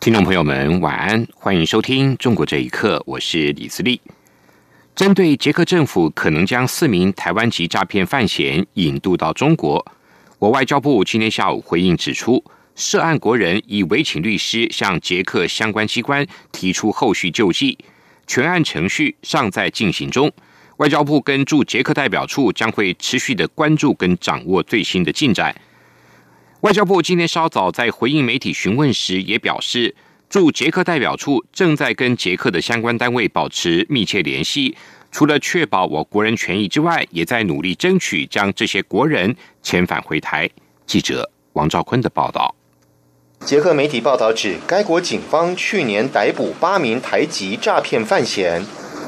听众朋友们，晚安，欢迎收听《中国这一刻》，我是李自立。针对捷克政府可能将四名台湾籍诈骗犯嫌引渡到中国，我外交部今天下午回应指出，涉案国人已委请律师向捷克相关机关提出后续救济，全案程序尚在进行中。外交部跟驻捷克代表处将会持续的关注跟掌握最新的进展。外交部今天稍早在回应媒体询问时，也表示，驻捷克代表处正在跟捷克的相关单位保持密切联系，除了确保我国人权益之外，也在努力争取将这些国人遣返回台。记者王兆坤的报道。捷克媒体报道指，该国警方去年逮捕八名台籍诈骗犯嫌，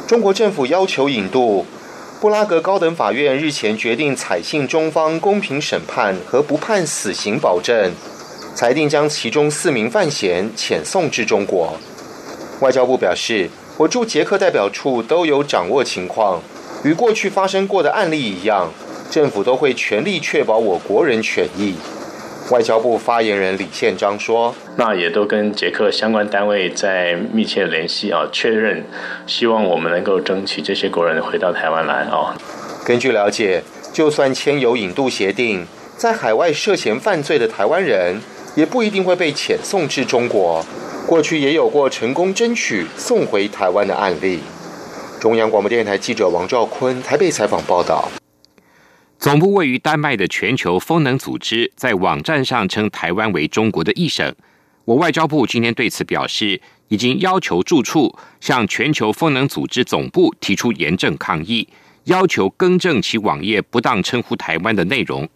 中国政府要求引渡。布拉格高等法院日前决定采信中方公平审判和不判死刑保证，裁定将其中四名犯嫌遣送至中国。外交部表示，我驻捷克代表处都有掌握情况，与过去发生过的案例一样，政府都会全力确保我国人权益。外交部发言人李宪章说：“那也都跟捷克相关单位在密切联系啊，确认，希望我们能够争取这些国人回到台湾来啊。”根据了解，就算签有引渡协定，在海外涉嫌犯罪的台湾人也不一定会被遣送至中国。过去也有过成功争取送回台湾的案例。中央广播电台记者王兆坤台北采访报道。总部位于丹麦的全球风能组织在网站上称台湾为中国的一省。我外交部今天对此表示，已经要求住处向全球风能组织总部提出严正抗议，要求更正其网页不当称呼台湾的内容。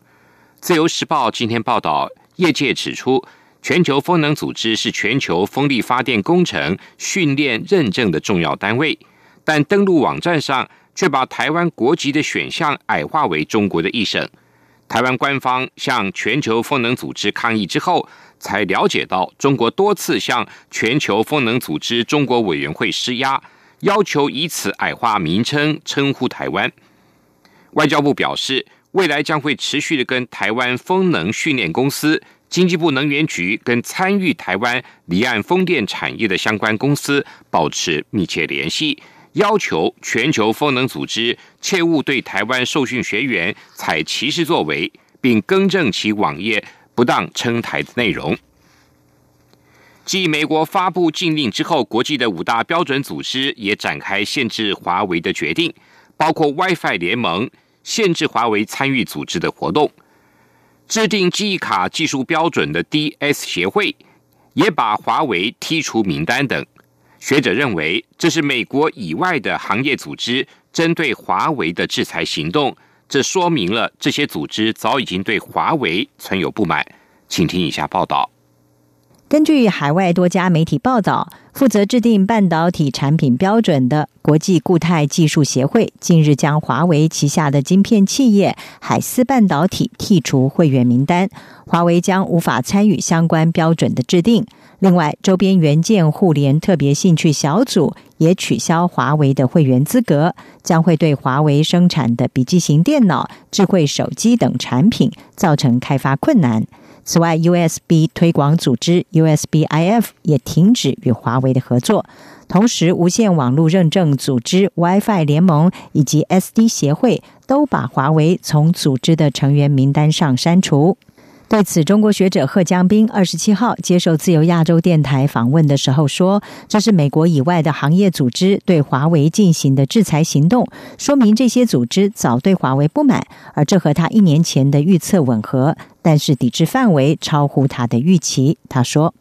自由时报今天报道，业界指出，全球风能组织是全球风力发电工程训练认证的重要单位，但登录网站上。却把台湾国籍的选项矮化为中国的一省。台湾官方向全球风能组织抗议之后，才了解到中国多次向全球风能组织中国委员会施压，要求以此矮化名称称呼台湾。外交部表示，未来将会持续的跟台湾风能训练公司、经济部能源局跟参与台湾离岸风电产业的相关公司保持密切联系。要求全球风能组织切勿对台湾受训学员采歧视作为，并更正其网页不当称台的内容。继美国发布禁令之后，国际的五大标准组织也展开限制华为的决定，包括 WiFi 联盟限制华为参与组织的活动，制定记忆卡技术标准的 DS 协会也把华为剔除名单等。学者认为，这是美国以外的行业组织针对华为的制裁行动，这说明了这些组织早已经对华为存有不满。请听以下报道。根据海外多家媒体报道，负责制定半导体产品标准的国际固态技术协会近日将华为旗下的晶片企业海思半导体剔除会员名单，华为将无法参与相关标准的制定。另外，周边元件互联特别兴趣小组也取消华为的会员资格，将会对华为生产的笔记型电脑、智慧手机等产品造成开发困难。此外，USB 推广组织 USBIF 也停止与华为的合作。同时，无线网络认证组织 WiFi 联盟以及 SD 协会都把华为从组织的成员名单上删除。对此，中国学者贺江斌二十七号接受自由亚洲电台访问的时候说：“这是美国以外的行业组织对华为进行的制裁行动，说明这些组织早对华为不满，而这和他一年前的预测吻合，但是抵制范围超乎他的预期。”他说：“，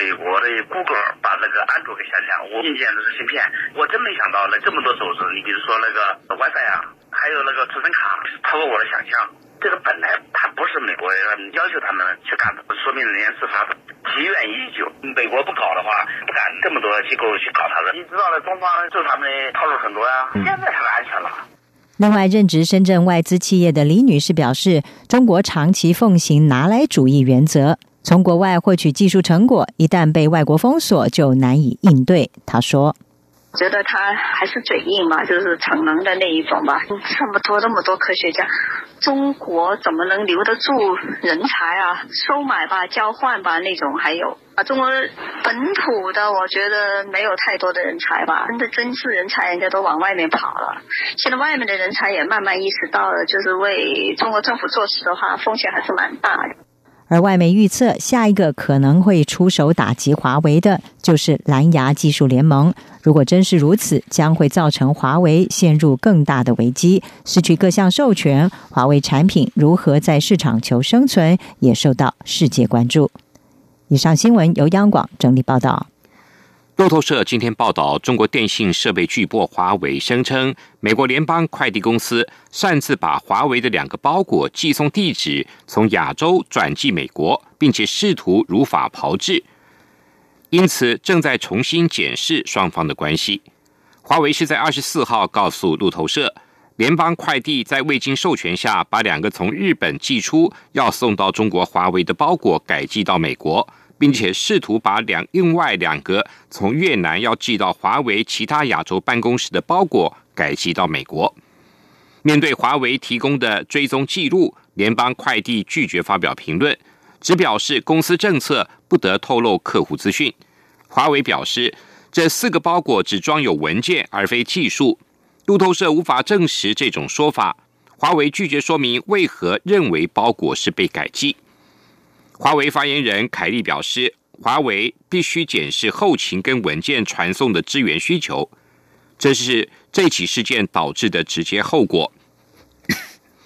美国的谷歌把那个安卓给下架，我硬件的是芯片，我真没想到那这么多组织，你比如说那个 WiFi 啊。”还有那个储存卡，超过我的想象。这个本来他不是美国人要求他们去干的，说明人家是他的积怨已久。美国不搞的话，不敢，这么多机构去搞他的，你知道的，中方受他们的套路很多呀。现在他们安全了。另外，任职深圳外资企业的李女士表示，中国长期奉行拿来主义原则，从国外获取技术成果，一旦被外国封锁，就难以应对。他说。觉得他还是嘴硬嘛，就是逞能的那一种吧。这么多那么多科学家，中国怎么能留得住人才啊？收买吧，交换吧那种，还有啊，中国本土的，我觉得没有太多的人才吧。真的真是人才，人家都往外面跑了。现在外面的人才也慢慢意识到了，就是为中国政府做事的话，风险还是蛮大的。而外媒预测，下一个可能会出手打击华为的，就是蓝牙技术联盟。如果真是如此，将会造成华为陷入更大的危机，失去各项授权。华为产品如何在市场求生存，也受到世界关注。以上新闻由央广整理报道。路透社今天报道，中国电信设备巨擘华为声称，美国联邦快递公司擅自把华为的两个包裹寄送地址从亚洲转寄美国，并且试图如法炮制，因此正在重新检视双方的关系。华为是在二十四号告诉路透社，联邦快递在未经授权下，把两个从日本寄出要送到中国华为的包裹改寄到美国。并且试图把两另外两个从越南要寄到华为其他亚洲办公室的包裹改寄到美国。面对华为提供的追踪记录，联邦快递拒绝发表评论，只表示公司政策不得透露客户资讯。华为表示，这四个包裹只装有文件而非技术。路透社无法证实这种说法。华为拒绝说明为何认为包裹是被改寄。华为发言人凯利表示，华为必须检视后勤跟文件传送的支援需求，这是这起事件导致的直接后果。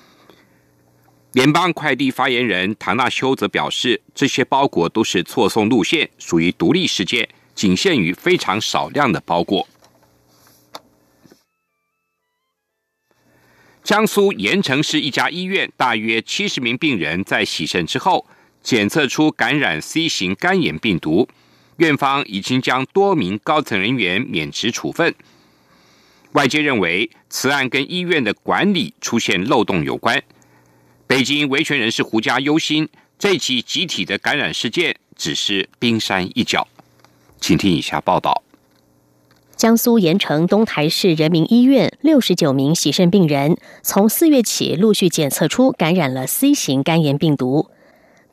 联邦快递发言人唐纳修则表示，这些包裹都是错送路线，属于独立事件，仅限于非常少量的包裹。江苏盐城市一家医院，大约七十名病人在洗肾之后。检测出感染 C 型肝炎病毒，院方已经将多名高层人员免职处分。外界认为此案跟医院的管理出现漏洞有关。北京维权人士胡家忧心，这起集体的感染事件只是冰山一角。请听以下报道：江苏盐城东台市人民医院六十九名洗肾病人，从四月起陆续检测出感染了 C 型肝炎病毒。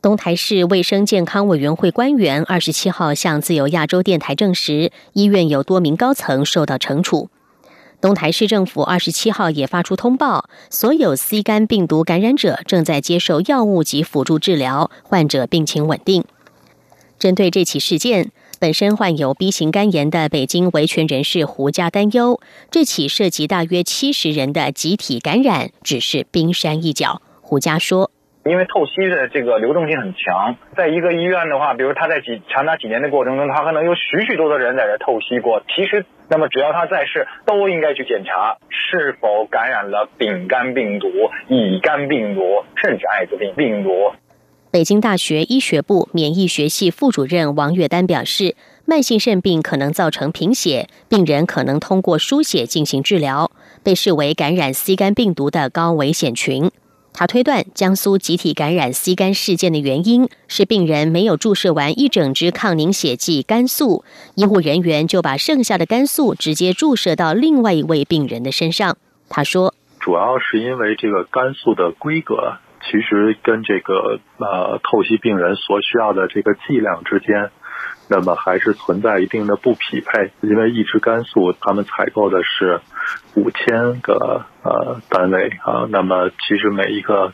东台市卫生健康委员会官员二十七号向自由亚洲电台证实，医院有多名高层受到惩处。东台市政府二十七号也发出通报，所有 C 肝病毒感染者正在接受药物及辅助治疗，患者病情稳定。针对这起事件，本身患有 B 型肝炎的北京维权人士胡家担忧，这起涉及大约七十人的集体感染只是冰山一角。胡家说。因为透析的这个流动性很强，在一个医院的话，比如他在几长达几年的过程中，他可能有许许多多人在这透析过。其实，那么只要他在世，都应该去检查是否感染了丙肝病毒、乙肝病毒，甚至艾滋病病毒。北京大学医学部免疫学系副主任王月丹表示，慢性肾病可能造成贫血，病人可能通过输血进行治疗，被视为感染 C 肝病毒的高危险群。他推断，江苏集体感染 C 肝事件的原因是病人没有注射完一整支抗凝血剂肝素，医护人员就把剩下的肝素直接注射到另外一位病人的身上。他说：“主要是因为这个肝素的规格，其实跟这个呃透析病人所需要的这个剂量之间。”那么还是存在一定的不匹配，因为一支肝素他们采购的是五千个呃单位啊，那么其实每一个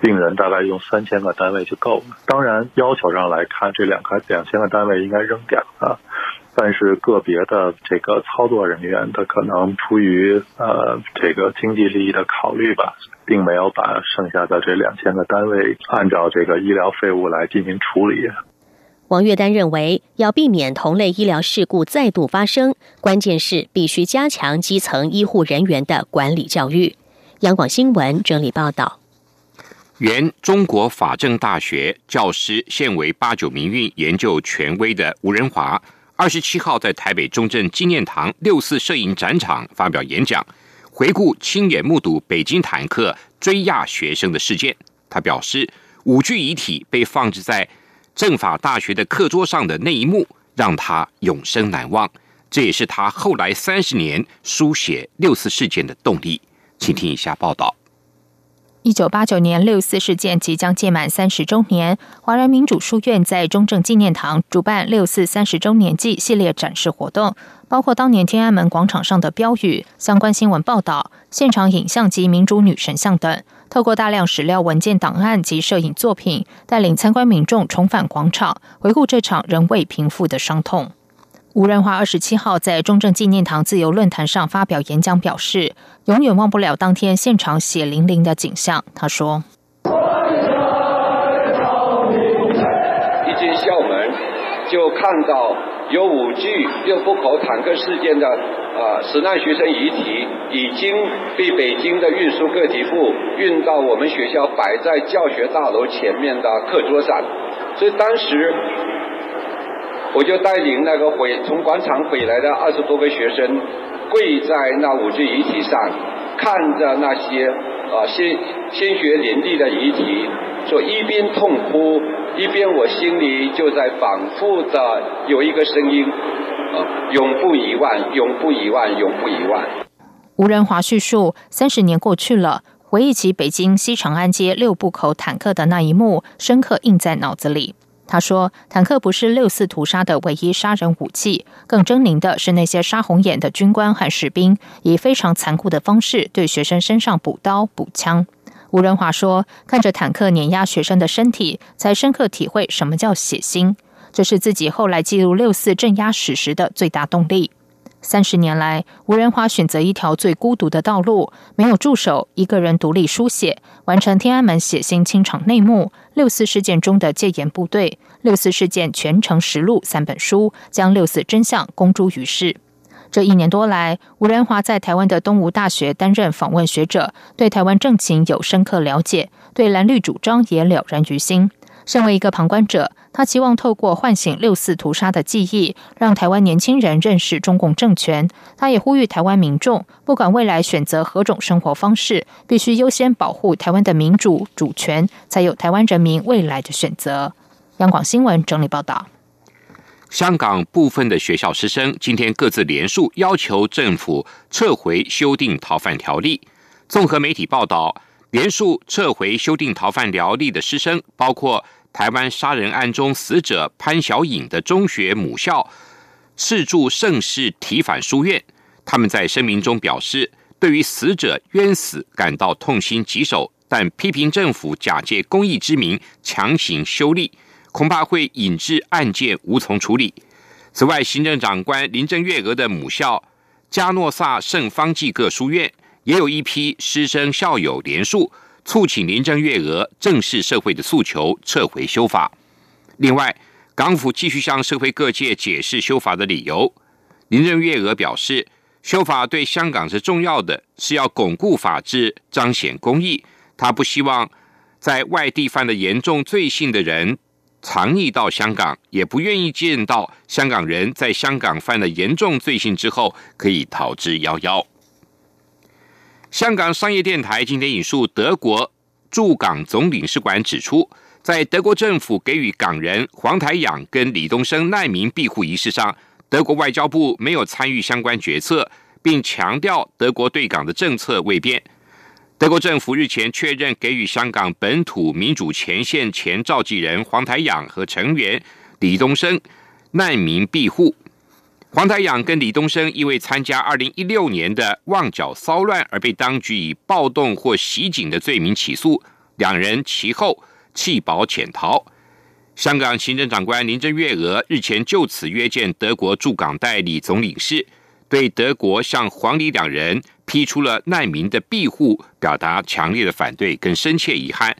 病人大概用三千个单位就够了。当然要求上来看，这两个两千个单位应该扔掉啊，但是个别的这个操作人员他可能出于呃这个经济利益的考虑吧，并没有把剩下的这两千个单位按照这个医疗废物来进行处理。王月丹认为，要避免同类医疗事故再度发生，关键是必须加强基层医护人员的管理教育。央广新闻整理报道：原中国法政大学教师、现为八九民运研究权威的吴仁华，二十七号在台北中正纪念堂六四摄影展场发表演讲，回顾亲眼目睹北京坦克追压学生的事件。他表示，五具遗体被放置在政法大学的课桌上的那一幕，让他永生难忘。这也是他后来三十年书写六四事件的动力。请听一下报道。一九八九年六四事件即将届满三十周年，华人民主书院在中正纪念堂主办六四三十周年祭系列展示活动，包括当年天安门广场上的标语、相关新闻报道、现场影像及民主女神像等。透过大量史料文件档案及摄影作品，带领参观民众重返广场，回顾这场仍未平复的伤痛。吴仁华二十七号在中正纪念堂自由论坛上发表演讲，表示永远忘不了当天现场血淋淋的景象。他说：“一进校门，就看到有五具六部口坦克事件的啊死难学生遗体，已经被北京的运输个体部运到我们学校摆在教学大楼前面的课桌上，所以当时。”我就带领那个回从广场回来的二十多个学生，跪在那五具遗体上，看着那些啊鲜鲜血淋漓的遗体，说一边痛哭，一边我心里就在反复的有一个声音，啊，永不遗忘，永不遗忘，永不遗忘。吴仁华叙述，三十年过去了，回忆起北京西长安街六部口坦克的那一幕，深刻印在脑子里。他说：“坦克不是六四屠杀的唯一杀人武器，更狰狞的是那些杀红眼的军官和士兵，以非常残酷的方式对学生身上补刀补枪。”吴仁华说：“看着坦克碾压学生的身体，才深刻体会什么叫血腥。这是自己后来记录六四镇压史实的最大动力。”三十年来，吴仁华选择一条最孤独的道路，没有助手，一个人独立书写，完成天安门血腥清场内幕、六四事件中的戒严部队、六四事件全程实录三本书，将六四真相公诸于世。这一年多来，吴仁华在台湾的东吴大学担任访问学者，对台湾政情有深刻了解，对蓝绿主张也了然于心。身为一个旁观者，他期望透过唤醒六四屠杀的记忆，让台湾年轻人认识中共政权。他也呼吁台湾民众，不管未来选择何种生活方式，必须优先保护台湾的民主主权，才有台湾人民未来的选择。央广新闻整理报道：香港部分的学校师生今天各自联署，要求政府撤回修订逃犯条例。综合媒体报道。联署撤回修订逃犯条例的师生，包括台湾杀人案中死者潘小颖的中学母校赤柱盛世提反书院。他们在声明中表示，对于死者冤死感到痛心疾首，但批评政府假借公益之名强行修例，恐怕会引致案件无从处理。此外，行政长官林郑月娥的母校加诺萨圣方济各书院。也有一批师生校友联署，促请林郑月娥正视社会的诉求，撤回修法。另外，港府继续向社会各界解释修法的理由。林郑月娥表示，修法对香港是重要的，是要巩固法治、彰显公义。他不希望在外地犯了严重罪行的人藏匿到香港，也不愿意见到香港人在香港犯了严重罪行之后可以逃之夭夭。香港商业电台今天引述德国驻港总领事馆指出，在德国政府给予港人黄台仰跟李东生难民庇护仪式上，德国外交部没有参与相关决策，并强调德国对港的政策未变。德国政府日前确认给予香港本土民主前线前召集人黄台仰和成员李东生难民庇护。黄台仰跟李东生因为参加二零一六年的旺角骚乱而被当局以暴动或袭警的罪名起诉，两人其后弃保潜逃。香港行政长官林郑月娥日前就此约见德国驻港代理总领事，对德国向黄李两人批出了难民的庇护表达强烈的反对跟深切遗憾。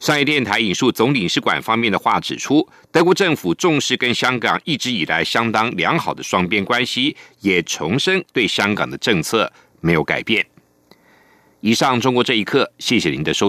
商业电台引述总领事馆方面的话指出，德国政府重视跟香港一直以来相当良好的双边关系，也重申对香港的政策没有改变。以上，中国这一刻，谢谢您的收。